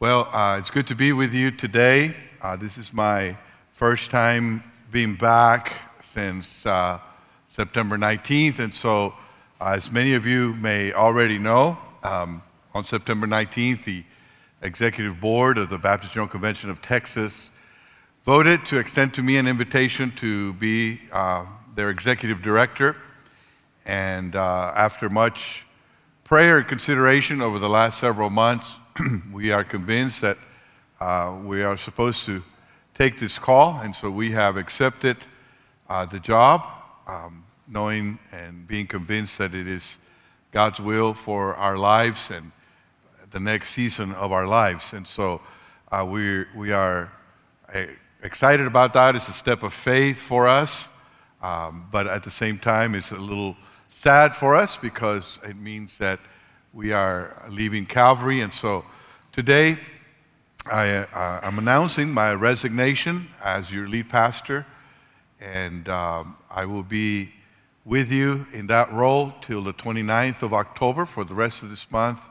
Well, uh, it's good to be with you today. Uh, this is my first time being back since uh, September 19th, and so, uh, as many of you may already know, um, on September 19th, the Executive Board of the Baptist General Convention of Texas voted to extend to me an invitation to be uh, their executive director. And uh, after much prayer and consideration over the last several months, we are convinced that uh, we are supposed to take this call, and so we have accepted uh, the job, um, knowing and being convinced that it is God's will for our lives and the next season of our lives. And so uh, we, we are uh, excited about that. It's a step of faith for us, um, but at the same time, it's a little sad for us because it means that we are leaving Calvary. And so today, I, uh, I'm announcing my resignation as your lead pastor, and um, I will be with you in that role till the 29th of October for the rest of this month.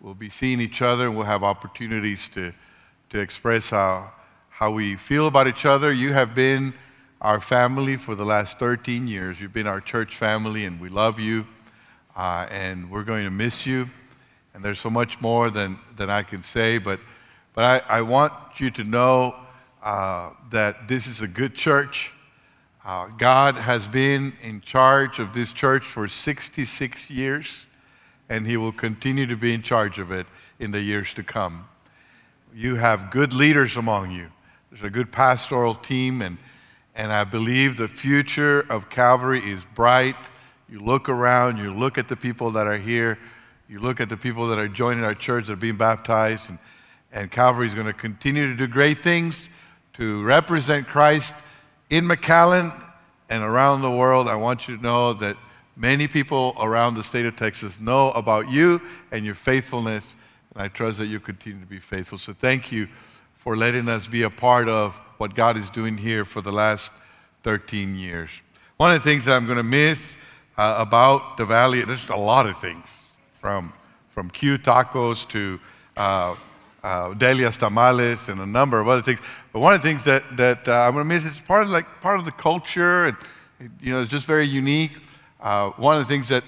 We'll be seeing each other and we'll have opportunities to, to express how, how we feel about each other. You have been our family for the last 13 years. You've been our church family, and we love you uh, and we're going to miss you. And there's so much more than, than I can say, but, but I, I want you to know uh, that this is a good church. Uh, God has been in charge of this church for 66 years, and He will continue to be in charge of it in the years to come. You have good leaders among you. There's a good pastoral team, and, and I believe the future of Calvary is bright you look around, you look at the people that are here, you look at the people that are joining our church that are being baptized, and, and Calvary is going to continue to do great things to represent Christ in McAllen and around the world. I want you to know that many people around the state of Texas know about you and your faithfulness, and I trust that you continue to be faithful. So thank you for letting us be a part of what God is doing here for the last 13 years. One of the things that I'm going to miss uh, about the valley. There's a lot of things from, from Q tacos to uh, uh, Delia's tamales and a number of other things. But one of the things that, that uh, I'm going to miss is part of, like, part of the culture and, you know, it's just very unique. Uh, one of the things that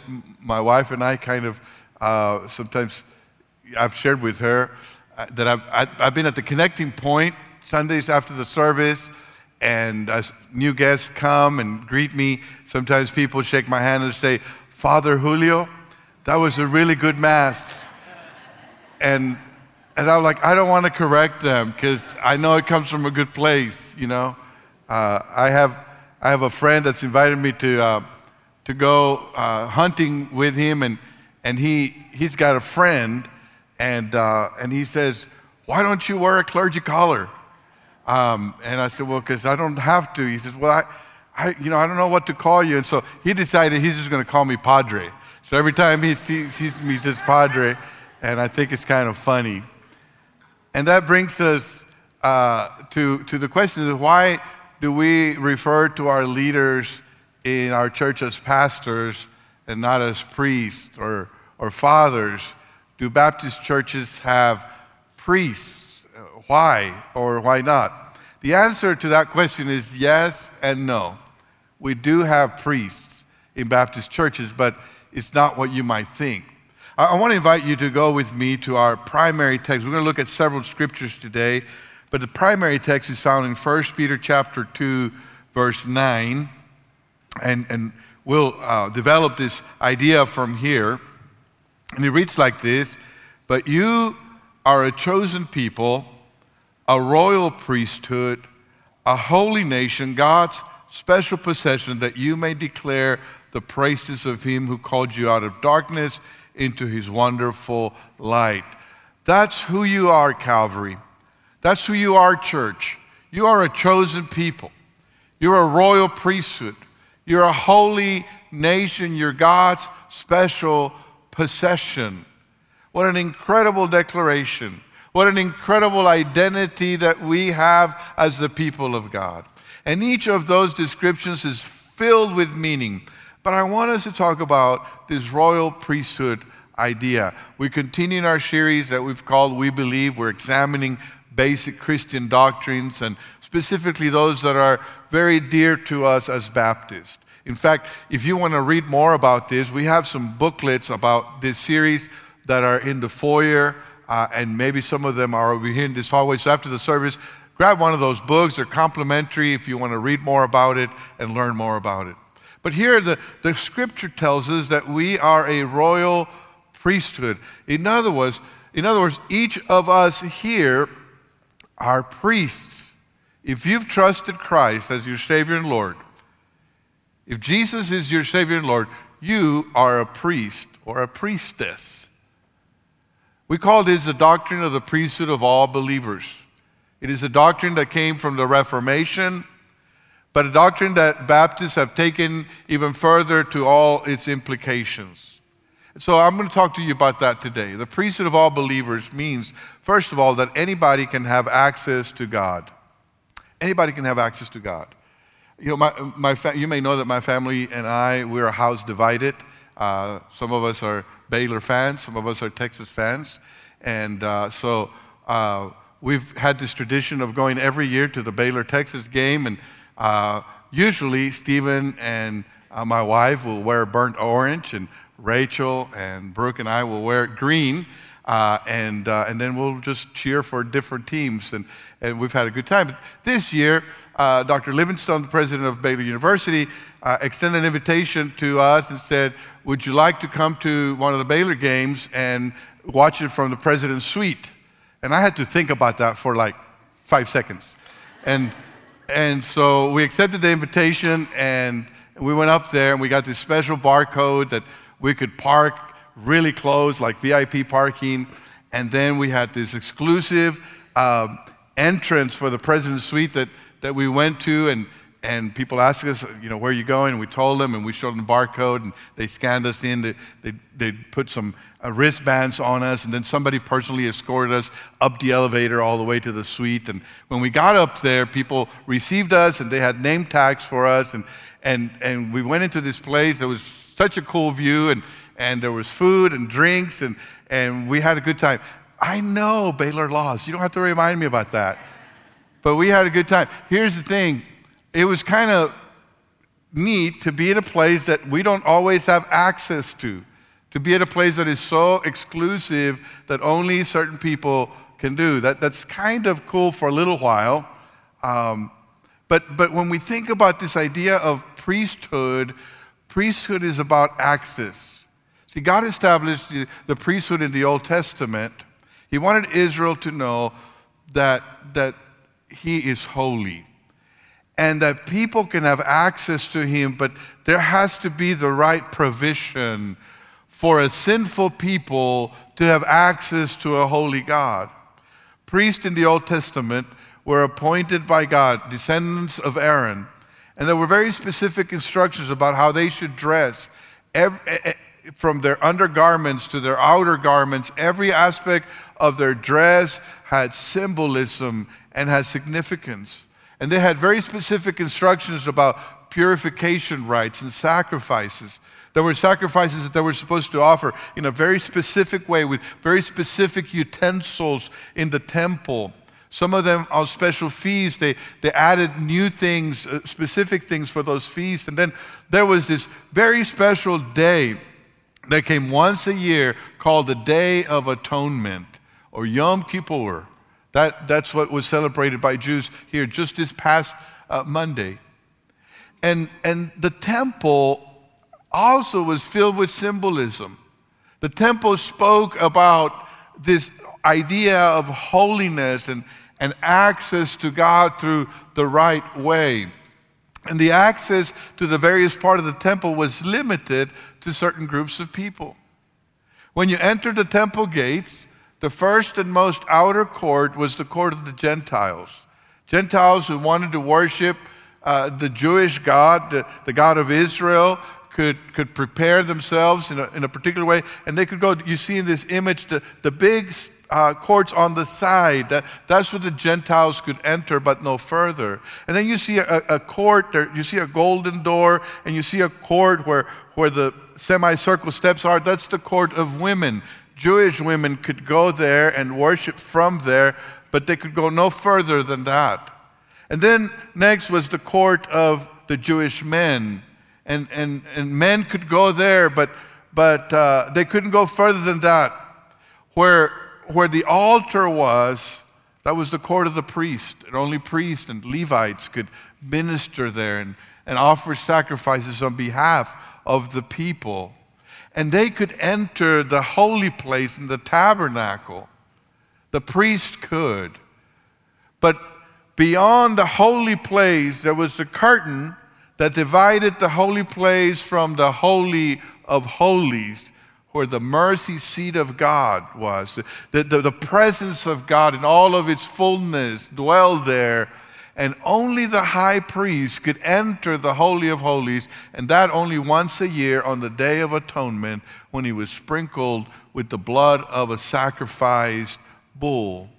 my wife and I kind of uh, sometimes I've shared with her uh, that I've, I've been at the connecting point Sundays after the service and new guests come and greet me, sometimes people shake my hand and say, Father Julio, that was a really good mass. And, and I'm like, I don't want to correct them because I know it comes from a good place, you know. Uh, I, have, I have a friend that's invited me to, uh, to go uh, hunting with him, and, and he, he's got a friend, and, uh, and he says, Why don't you wear a clergy collar? Um, and I said, well, because I don't have to. He says, well, I, I, you know, I don't know what to call you. And so he decided he's just going to call me Padre. So every time he sees, sees me, he says Padre. And I think it's kind of funny. And that brings us uh, to, to the question of why do we refer to our leaders in our church as pastors and not as priests or, or fathers? Do Baptist churches have priests? Why or why not? The answer to that question is yes and no. We do have priests in Baptist churches, but it's not what you might think. I, I want to invite you to go with me to our primary text. We're going to look at several scriptures today, but the primary text is found in 1 Peter chapter 2, verse 9. And, and we'll uh, develop this idea from here. And it reads like this But you are a chosen people a royal priesthood, a holy nation, God's special possession, that you may declare the praises of him who called you out of darkness into his wonderful light. That's who you are, Calvary. That's who you are, church. You are a chosen people. You're a royal priesthood. You're a holy nation. You're God's special possession. What an incredible declaration. What an incredible identity that we have as the people of God. And each of those descriptions is filled with meaning. But I want us to talk about this royal priesthood idea. We continue in our series that we've called We Believe. We're examining basic Christian doctrines and specifically those that are very dear to us as Baptists. In fact, if you want to read more about this, we have some booklets about this series that are in the foyer, uh, and maybe some of them are over here in this hallway. So after the service, grab one of those books. They're complimentary if you want to read more about it and learn more about it. But here, the, the scripture tells us that we are a royal priesthood. In other words, in other words, each of us here are priests. If you've trusted Christ as your Savior and Lord, if Jesus is your Savior and Lord, you are a priest or a priestess. We call this the doctrine of the priesthood of all believers. It is a doctrine that came from the Reformation, but a doctrine that Baptists have taken even further to all its implications. So I'm going to talk to you about that today. The priesthood of all believers means, first of all, that anybody can have access to God. Anybody can have access to God. You know, my, my fa- you may know that my family and I, we're a house divided. Uh, some of us are Baylor fans, some of us are Texas fans. And uh, so uh, we've had this tradition of going every year to the Baylor Texas game. And uh, usually, Stephen and uh, my wife will wear burnt orange, and Rachel and Brooke and I will wear green. Uh, and, and then we'll just cheer for different teams. And, and we've had a good time. But this year, uh, Dr. Livingstone, the president of Baylor University, uh, extended an invitation to us and said, Would you like to come to one of the Baylor games and watch it from the president's suite? And I had to think about that for like five seconds. And, and so we accepted the invitation and we went up there and we got this special barcode that we could park really close, like VIP parking. And then we had this exclusive um, entrance for the president's suite that that we went to, and, and people asked us, you know, where are you going? And we told them, and we showed them the barcode, and they scanned us in. They, they, they put some uh, wristbands on us, and then somebody personally escorted us up the elevator all the way to the suite. And when we got up there, people received us, and they had name tags for us, and, and, and we went into this place. It was such a cool view, and, and there was food and drinks, and, and we had a good time. I know Baylor lost. You don't have to remind me about that but we had a good time. Here's the thing it was kind of neat to be at a place that we don't always have access to, to be at a place that is so exclusive that only certain people can do. That, that's kind of cool for a little while. Um, but, but when we think about this idea of priesthood, priesthood is about access. See, God established the, the priesthood in the Old Testament. He wanted Israel to know that, that he is holy and that people can have access to him, but there has to be the right provision for a sinful people to have access to a holy God. Priests in the Old Testament were appointed by God, descendants of Aaron, and there were very specific instructions about how they should dress. Every, from their undergarments to their outer garments, every aspect of their dress had symbolism and had significance. And they had very specific instructions about purification rites and sacrifices. There were sacrifices that they were supposed to offer in a very specific way with very specific utensils in the temple. Some of them on special feasts, they, they added new things, uh, specific things for those feasts. And then there was this very special day that came once a year called the Day of Atonement or Yom Kippur. That, that's what was celebrated by Jews here just this past uh, Monday. And, and the temple also was filled with symbolism. The temple spoke about this idea of holiness and, and access to God through the right way. And the access to the various part of the temple was limited to certain groups of people. When you entered the temple gates, the first and most outer court was the court of the Gentiles. Gentiles who wanted to worship uh, the Jewish God, the, the God of Israel, could, could prepare themselves in a, in a particular way, and they could go. You see in this image the, the big uh, courts on the side. That, that's where the Gentiles could enter, but no further. And then you see a, a court, there, you see a golden door, and you see a court where, where the semicircle steps are. That's the court of women. Jewish women could go there and worship from there, but they could go no further than that. And then next was the court of the Jewish men. And, and, and men could go there, but, but uh, they couldn't go further than that. Where, where the altar was, that was the court of the priest. And only priests and Levites could minister there and, and offer sacrifices on behalf of the people. And they could enter the holy place in the tabernacle. The priest could. But beyond the holy place, there was a curtain that divided the holy place from the holy of holies, where the mercy seat of God was. The, the, the presence of God in all of its fullness dwelled there. And only the high priest could enter the Holy of Holies, and that only once a year on the Day of Atonement when he was sprinkled with the blood of a sacrificed bull.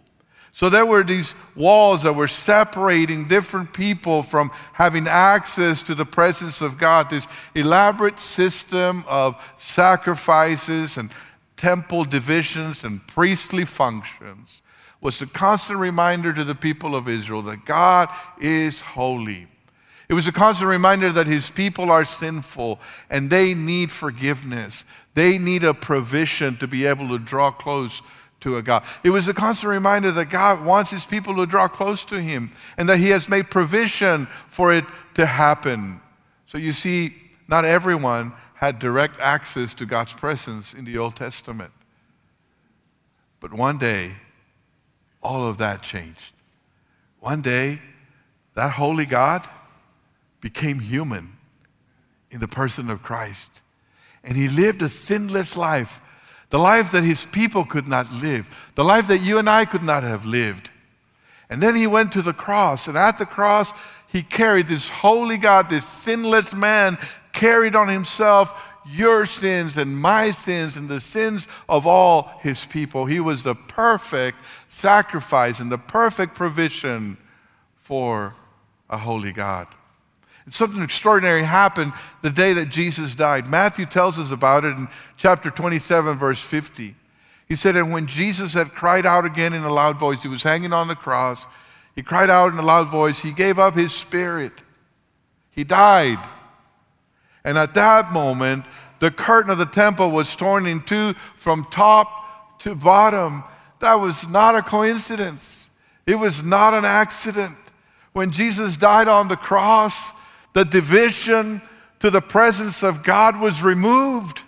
So there were these walls that were separating different people from having access to the presence of God, this elaborate system of sacrifices and temple divisions and priestly functions was a constant reminder to the people of Israel that God is holy. It was a constant reminder that his people are sinful and they need forgiveness. They need a provision to be able to draw close to a God. It was a constant reminder that God wants his people to draw close to him and that he has made provision for it to happen. So you see, not everyone had direct access to God's presence in the Old Testament. But one day, all of that changed. One day, that holy God became human in the person of Christ. And he lived a sinless life the life that his people could not live, the life that you and I could not have lived. And then he went to the cross, and at the cross, he carried this holy God, this sinless man, carried on himself your sins and my sins and the sins of all his people. He was the perfect sacrifice and the perfect provision for a holy God. And Something extraordinary happened the day that Jesus died. Matthew tells us about it in chapter 27, verse 50. He said, And when Jesus had cried out again in a loud voice, he was hanging on the cross. He cried out in a loud voice, he gave up his spirit. He died. And at that moment, the curtain of the temple was torn in two from top to bottom. That was not a coincidence, it was not an accident. When Jesus died on the cross, the division to the presence of God was removed.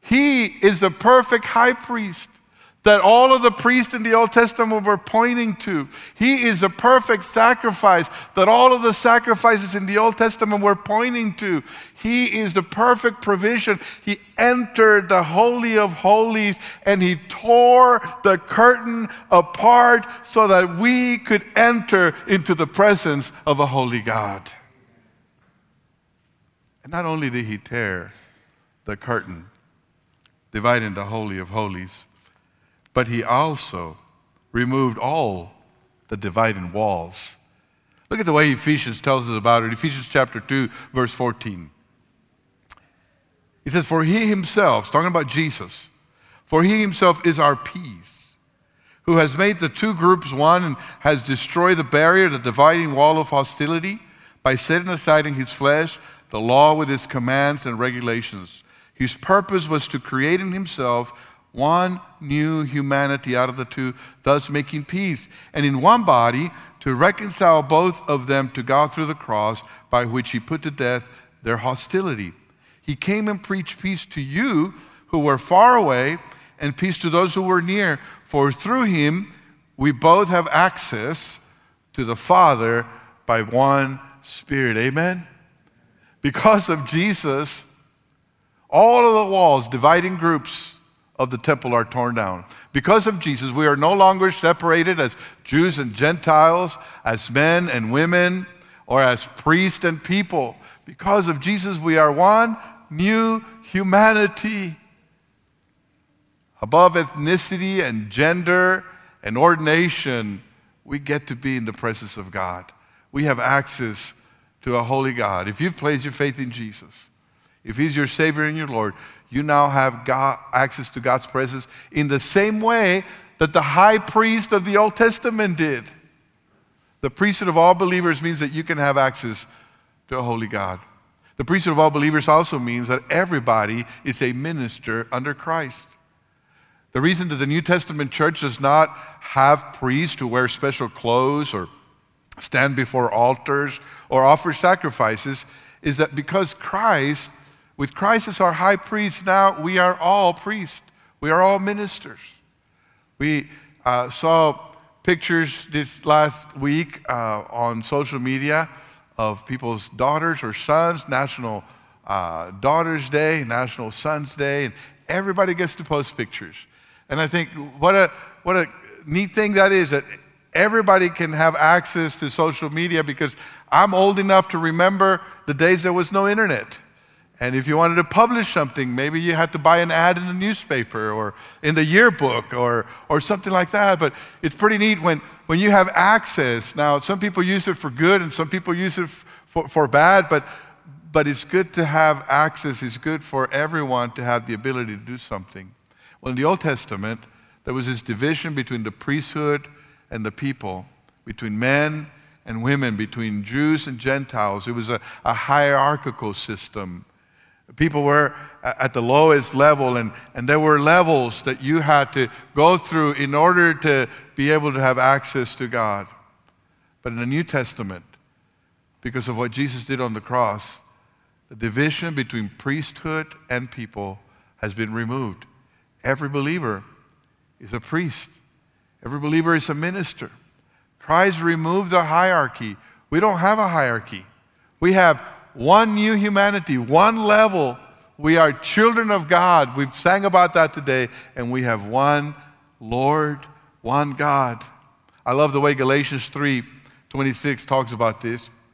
He is the perfect high priest that all of the priests in the Old Testament were pointing to. He is a perfect sacrifice that all of the sacrifices in the Old Testament were pointing to. He is the perfect provision. He entered the Holy of Holies and he tore the curtain apart so that we could enter into the presence of a holy God. And not only did he tear the curtain dividing the Holy of Holies, but he also removed all the dividing walls. Look at the way Ephesians tells us about it. Ephesians chapter 2, verse 14. He says, For he himself, talking about Jesus, for he himself is our peace, who has made the two groups one and has destroyed the barrier, the dividing wall of hostility, by setting aside in his flesh the law with its commands and regulations. His purpose was to create in himself one new humanity out of the two, thus making peace, and in one body to reconcile both of them to God through the cross, by which he put to death their hostility. He came and preached peace to you who were far away, and peace to those who were near, for through him we both have access to the Father by one Spirit. Amen. Because of Jesus, all of the walls dividing groups of the temple are torn down. Because of Jesus, we are no longer separated as Jews and Gentiles, as men and women, or as priests and people. Because of Jesus, we are one new humanity. Above ethnicity and gender and ordination, we get to be in the presence of God. We have access to a holy God. If you've placed your faith in Jesus, if He's your Savior and your Lord, you now have God, access to God's presence in the same way that the high priest of the Old Testament did. The priesthood of all believers means that you can have access to a holy God. The priesthood of all believers also means that everybody is a minister under Christ. The reason that the New Testament church does not have priests who wear special clothes or stand before altars or offer sacrifices is that because Christ, with Christ as our high priest, now we are all priests. We are all ministers. We uh, saw pictures this last week uh, on social media of people's daughters or sons, National uh, Daughters Day, National Sons Day, and everybody gets to post pictures. And I think what a, what a neat thing that is that everybody can have access to social media because I'm old enough to remember the days there was no internet. And if you wanted to publish something, maybe you had to buy an ad in the newspaper or in the yearbook or, or something like that. But it's pretty neat when, when you have access. Now, some people use it for good and some people use it for, for bad, but, but it's good to have access. It's good for everyone to have the ability to do something. Well, in the Old Testament, there was this division between the priesthood and the people, between men and women, between Jews and Gentiles. It was a, a hierarchical system. People were at the lowest level, and, and there were levels that you had to go through in order to be able to have access to God. But in the New Testament, because of what Jesus did on the cross, the division between priesthood and people has been removed. Every believer is a priest, every believer is a minister. Christ removed the hierarchy. We don't have a hierarchy. We have one new humanity, one level. We are children of God. We've sang about that today, and we have one Lord, one God. I love the way Galatians 3 26 talks about this.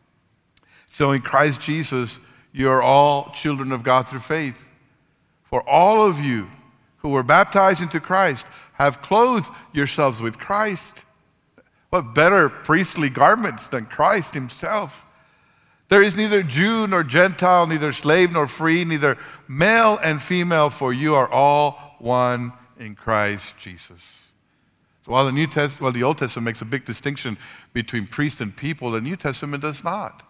So in Christ Jesus, you are all children of God through faith. For all of you who were baptized into Christ have clothed yourselves with Christ. What better priestly garments than Christ Himself? There is neither Jew nor Gentile, neither slave nor free, neither male and female, for you are all one in Christ Jesus. So while the New Test, while the Old Testament makes a big distinction between priest and people, the New Testament does not.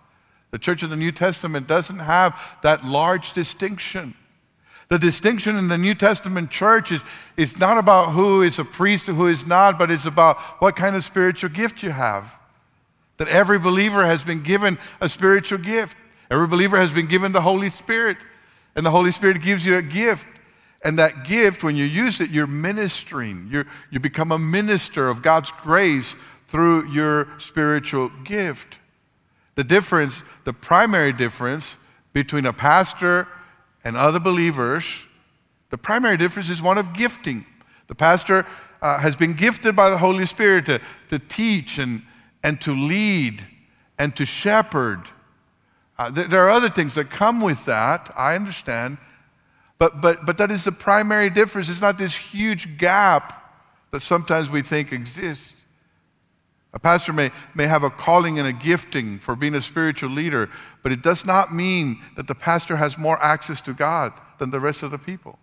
The church of the New Testament doesn't have that large distinction. The distinction in the New Testament church is, is not about who is a priest and who is not, but it's about what kind of spiritual gift you have. That every believer has been given a spiritual gift. Every believer has been given the Holy Spirit, and the Holy Spirit gives you a gift. And that gift, when you use it, you're ministering. You're, you become a minister of God's grace through your spiritual gift. The difference, the primary difference between a pastor and other believers, the primary difference is one of gifting. The pastor uh, has been gifted by the Holy Spirit to, to teach and and to lead and to shepherd. Uh, there are other things that come with that, I understand. But, but, but that is the primary difference. It's not this huge gap that sometimes we think exists. A pastor may, may have a calling and a gifting for being a spiritual leader, but it does not mean that the pastor has more access to God than the rest of the people.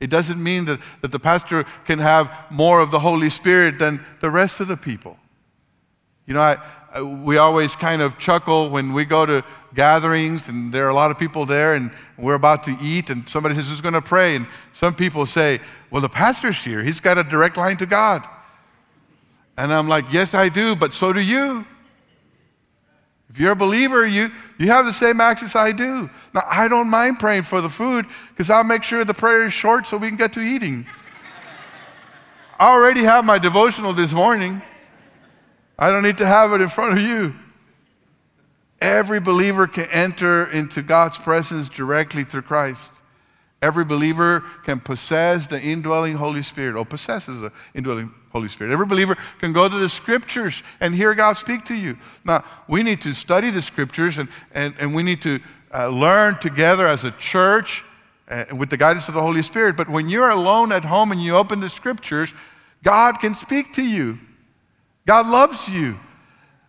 It doesn't mean that, that the pastor can have more of the Holy Spirit than the rest of the people. You know, I, I, we always kind of chuckle when we go to gatherings and there are a lot of people there and we're about to eat and somebody says, Who's going to pray? And some people say, Well, the pastor's here. He's got a direct line to God. And I'm like, Yes, I do, but so do you. If you're a believer, you, you have the same access I do. Now, I don't mind praying for the food because I'll make sure the prayer is short so we can get to eating. I already have my devotional this morning. I don't need to have it in front of you. Every believer can enter into God's presence directly through Christ. Every believer can possess the indwelling Holy Spirit, or possesses the indwelling Holy Spirit. Every believer can go to the scriptures and hear God speak to you. Now, we need to study the scriptures and, and, and we need to uh, learn together as a church uh, with the guidance of the Holy Spirit. But when you're alone at home and you open the scriptures, God can speak to you. God loves you.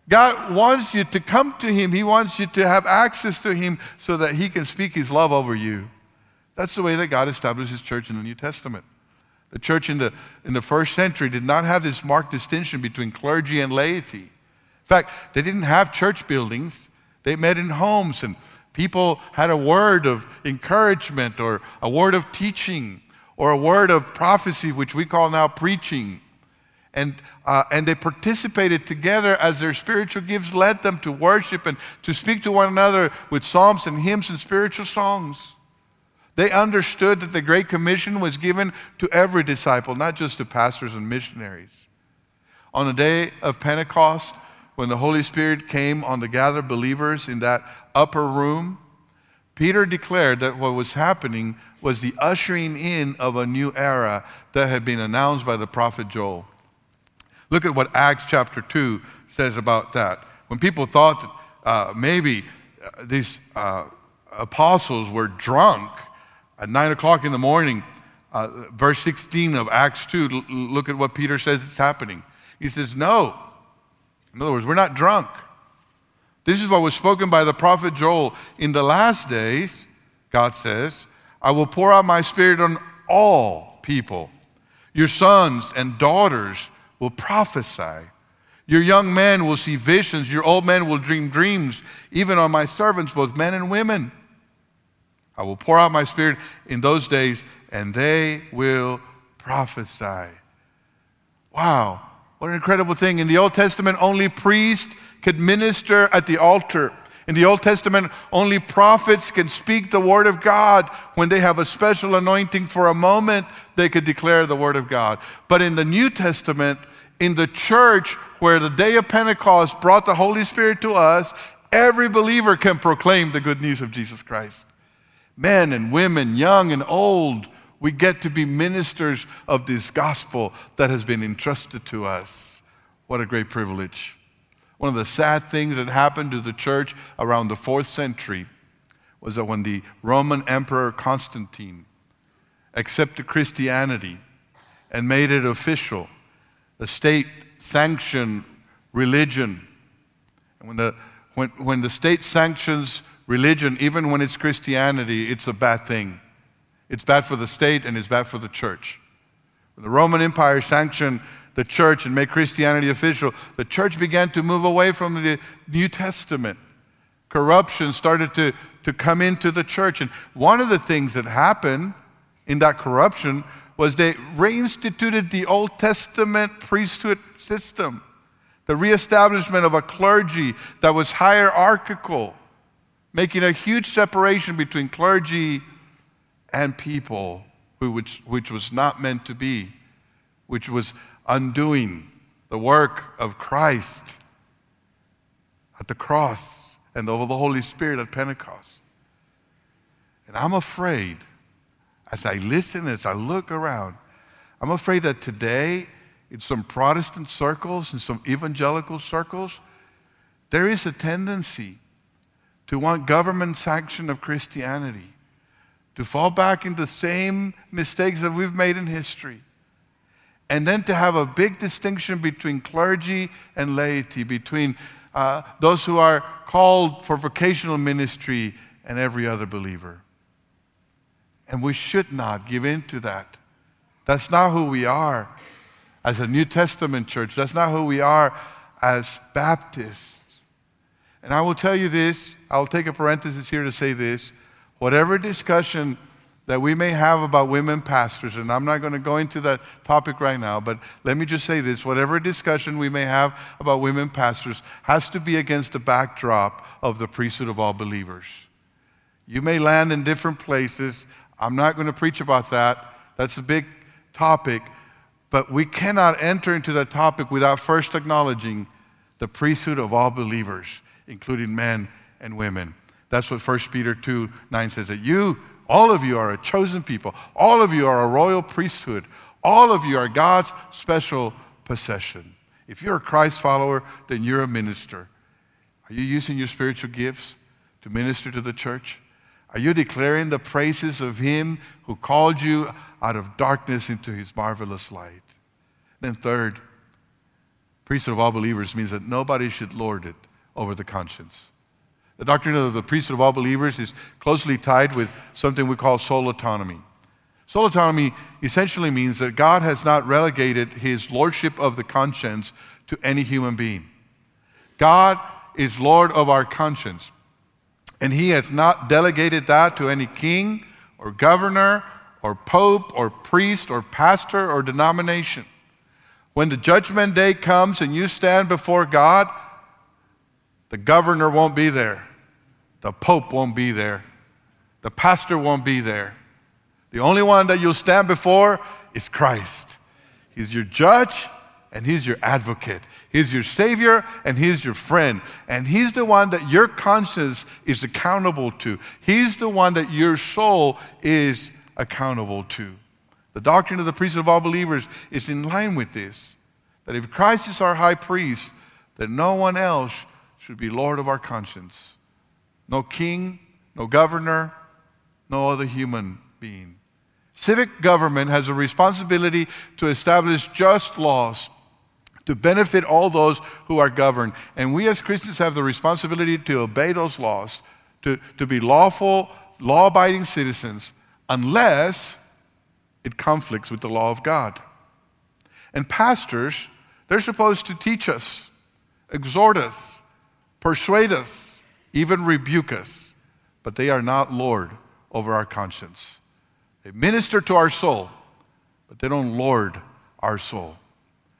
God wants you to come to Him. He wants you to have access to Him so that He can speak His love over you. That's the way that God established His church in the New Testament. The church in the, in the first century did not have this marked distinction between clergy and laity. In fact, they didn't have church buildings, they met in homes, and people had a word of encouragement or a word of teaching or a word of prophecy, which we call now preaching. And, uh, and they participated together as their spiritual gifts led them to worship and to speak to one another with psalms and hymns and spiritual songs. They understood that the Great Commission was given to every disciple, not just to pastors and missionaries. On the day of Pentecost, when the Holy Spirit came on the gathered believers in that upper room, Peter declared that what was happening was the ushering in of a new era that had been announced by the prophet Joel. Look at what Acts chapter 2 says about that. When people thought uh, maybe uh, these uh, apostles were drunk at 9 o'clock in the morning, uh, verse 16 of Acts 2, look at what Peter says is happening. He says, No. In other words, we're not drunk. This is what was spoken by the prophet Joel. In the last days, God says, I will pour out my spirit on all people. Your sons and daughters will prophesy. Your young men will see visions. Your old men will dream dreams, even on my servants, both men and women. I will pour out my spirit in those days, and they will prophesy. Wow, what an incredible thing. In the Old Testament, only priests could minister at the altar. In the Old Testament, only prophets can speak the word of God. When they have a special anointing for a moment, they could declare the word of God. But in the New Testament, in the church where the day of Pentecost brought the Holy Spirit to us, every believer can proclaim the good news of Jesus Christ. Men and women, young and old, we get to be ministers of this gospel that has been entrusted to us. What a great privilege. One of the sad things that happened to the church around the fourth century was that when the Roman Emperor Constantine accepted Christianity and made it official, the state sanctioned religion. And when the, when, when the state sanctions religion, even when it's Christianity, it's a bad thing. It's bad for the state and it's bad for the church. When the Roman Empire sanctioned the church and make Christianity official, the church began to move away from the New Testament. Corruption started to, to come into the church. And one of the things that happened in that corruption was they reinstituted the Old Testament priesthood system, the reestablishment of a clergy that was hierarchical, making a huge separation between clergy and people, which, which was not meant to be, which was undoing the work of Christ at the cross and of the Holy Spirit at Pentecost. And I'm afraid, as I listen, as I look around, I'm afraid that today, in some Protestant circles, in some evangelical circles, there is a tendency to want government sanction of Christianity, to fall back into the same mistakes that we've made in history and then to have a big distinction between clergy and laity, between uh, those who are called for vocational ministry and every other believer. And we should not give in to that. That's not who we are as a New Testament church. That's not who we are as Baptists. And I will tell you this, I'll take a parenthesis here to say this. Whatever discussion that we may have about women pastors, and I'm not going to go into that topic right now, but let me just say this whatever discussion we may have about women pastors has to be against the backdrop of the priesthood of all believers. You may land in different places. I'm not going to preach about that. That's a big topic. But we cannot enter into that topic without first acknowledging the priesthood of all believers, including men and women. That's what 1 Peter 2 9 says that you all of you are a chosen people. All of you are a royal priesthood. All of you are God's special possession. If you're a Christ follower, then you're a minister. Are you using your spiritual gifts to minister to the church? Are you declaring the praises of Him who called you out of darkness into His marvelous light? Then, third, priesthood of all believers means that nobody should lord it over the conscience. The doctrine of the priesthood of all believers is closely tied with something we call soul autonomy. Soul autonomy essentially means that God has not relegated his lordship of the conscience to any human being. God is Lord of our conscience. And he has not delegated that to any king or governor or pope or priest or pastor or denomination. When the judgment day comes and you stand before God, the governor won't be there, the pope won't be there, the pastor won't be there. The only one that you'll stand before is Christ. He's your judge and he's your advocate. He's your Savior and He's your friend. And He's the one that your conscience is accountable to. He's the one that your soul is accountable to. The doctrine of the priesthood of all believers is in line with this that if Christ is our high priest, then no one else should be Lord of our conscience. No king, no governor, no other human being. Civic government has a responsibility to establish just laws to benefit all those who are governed. And we as Christians have the responsibility to obey those laws, to, to be lawful, law abiding citizens, unless it conflicts with the law of God. And pastors, they're supposed to teach us, exhort us, persuade us, even rebuke us, but they are not Lord over our conscience. They minister to our soul, but they don't lord our soul.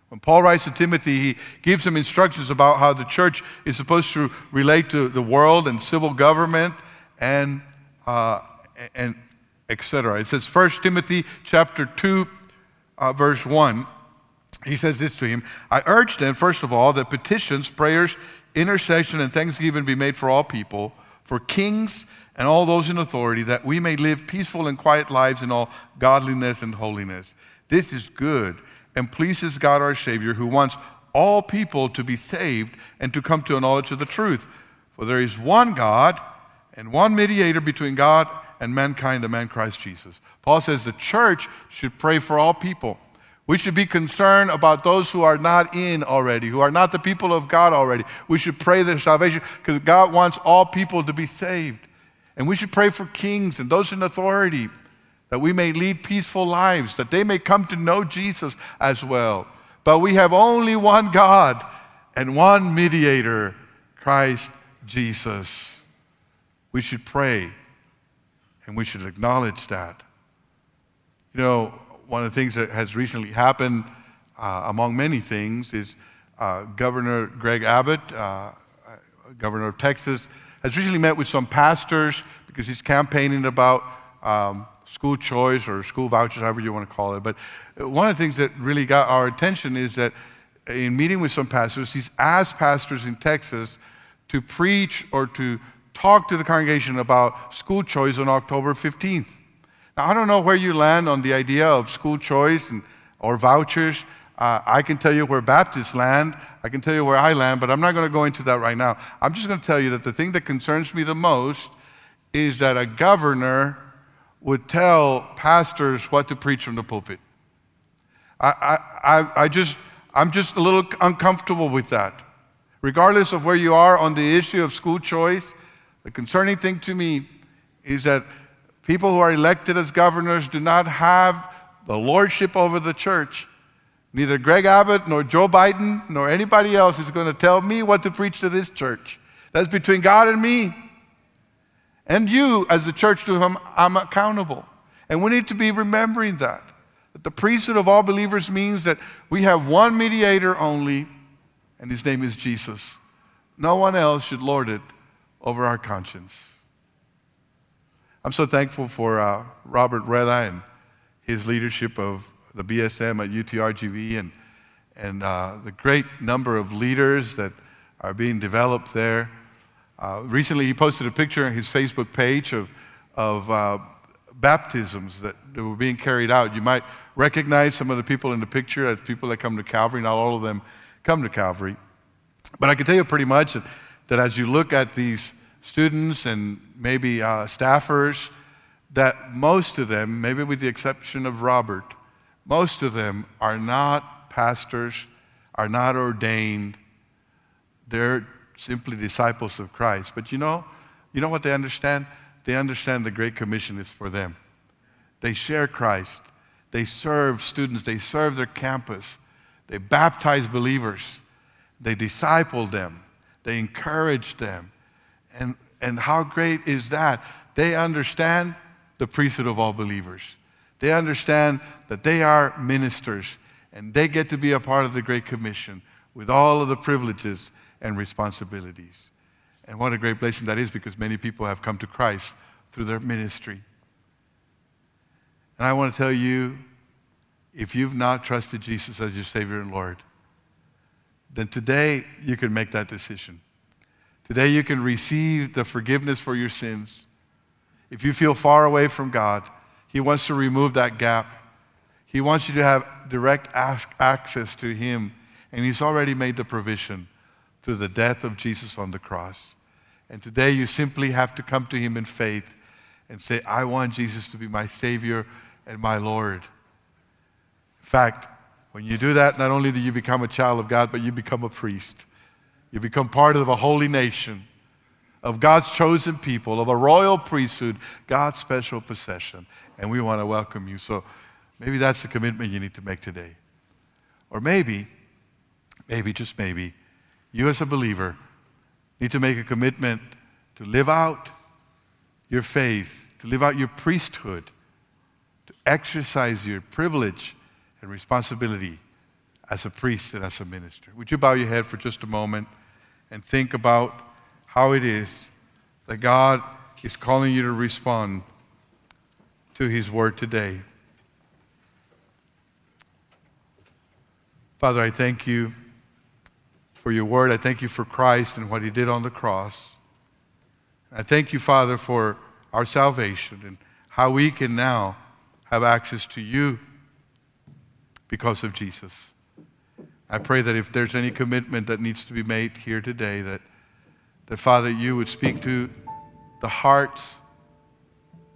When Paul writes to Timothy, he gives him instructions about how the church is supposed to relate to the world and civil government and, uh, and etc. It says, 1 Timothy chapter 2, uh, verse 1, he says this to him I urge then, first of all, that petitions, prayers, intercession, and thanksgiving be made for all people, for kings and all those in authority, that we may live peaceful and quiet lives in all godliness and holiness. This is good and pleases God our Savior, who wants all people to be saved and to come to a knowledge of the truth. For there is one God and one mediator between God and mankind, the man Christ Jesus. Paul says the church should pray for all people. We should be concerned about those who are not in already, who are not the people of God already. We should pray their salvation because God wants all people to be saved. And we should pray for kings and those in authority that we may lead peaceful lives, that they may come to know Jesus as well. But we have only one God and one mediator, Christ Jesus. We should pray and we should acknowledge that. You know, one of the things that has recently happened, uh, among many things, is uh, Governor Greg Abbott, uh, governor of Texas, has recently met with some pastors because he's campaigning about um, school choice or school vouchers, however you want to call it. But one of the things that really got our attention is that in meeting with some pastors, he's asked pastors in Texas to preach or to talk to the congregation about school choice on October 15th. Now, I don't know where you land on the idea of school choice and, or vouchers. Uh, I can tell you where Baptists land. I can tell you where I land, but I'm not going to go into that right now. I'm just going to tell you that the thing that concerns me the most is that a governor would tell pastors what to preach from the pulpit. I, I, I just, I'm just a little uncomfortable with that. Regardless of where you are on the issue of school choice, the concerning thing to me is that people who are elected as governors do not have the lordship over the church. Neither Greg Abbott nor Joe Biden nor anybody else is going to tell me what to preach to this church. That's between God and me and you as the church to whom I'm accountable. And we need to be remembering that. That the priesthood of all believers means that we have one mediator only, and his name is Jesus. No one else should lord it over our conscience. I'm so thankful for uh, Robert Reda and his leadership of the BSM at UTRGV and, and uh, the great number of leaders that are being developed there. Uh, recently, he posted a picture on his Facebook page of, of uh, baptisms that, that, were being carried out. You might recognize some of the people in the picture as people that come to Calvary. Not all of them come to Calvary. But I can tell you pretty much that, that as you look at these students and maybe uh, staffers that most of them, maybe with the exception of Robert, most of them are not pastors, are not ordained. They're simply disciples of Christ. But you know, you know what they understand? They understand the Great Commission is for them. They share Christ. They serve students. They serve their campus. They baptize believers. They disciple them. They encourage them. And, and how great is that? They understand the priesthood of all believers. They understand that they are ministers and they get to be a part of the Great Commission with all of the privileges and responsibilities. And what a great blessing that is because many people have come to Christ through their ministry. And I want to tell you if you've not trusted Jesus as your Savior and Lord, then today you can make that decision. Today you can receive the forgiveness for your sins. If you feel far away from God, He wants to remove that gap. He wants you to have direct access to Him, and He's already made the provision through the death of Jesus on the cross. And today you simply have to come to Him in faith and say, I want Jesus to be my Savior and my Lord. In fact, when you do that, not only do you become a child of God, but you become a priest. You become part of a holy nation, of God's chosen people, of a royal priesthood, God's special possession. And we want to welcome you. So maybe that's the commitment you need to make today. Or maybe, maybe, just maybe, you as a believer need to make a commitment to live out your faith, to live out your priesthood, to exercise your privilege and responsibility as a priest and as a minister. Would you bow your head for just a moment and think about how it is that God is calling you to respond to His word today? Father, I thank you for your word. I thank you for Christ and what He did on the cross. I thank you, Father, for our salvation and how we can now have access to you because of Jesus. I pray that if there's any commitment that needs to be made here today, that, that Father, you would speak to the hearts,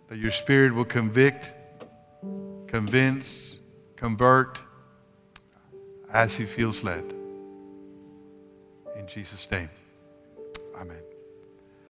that your Spirit will convict, convince, convert as He feels led. In Jesus' name, Amen.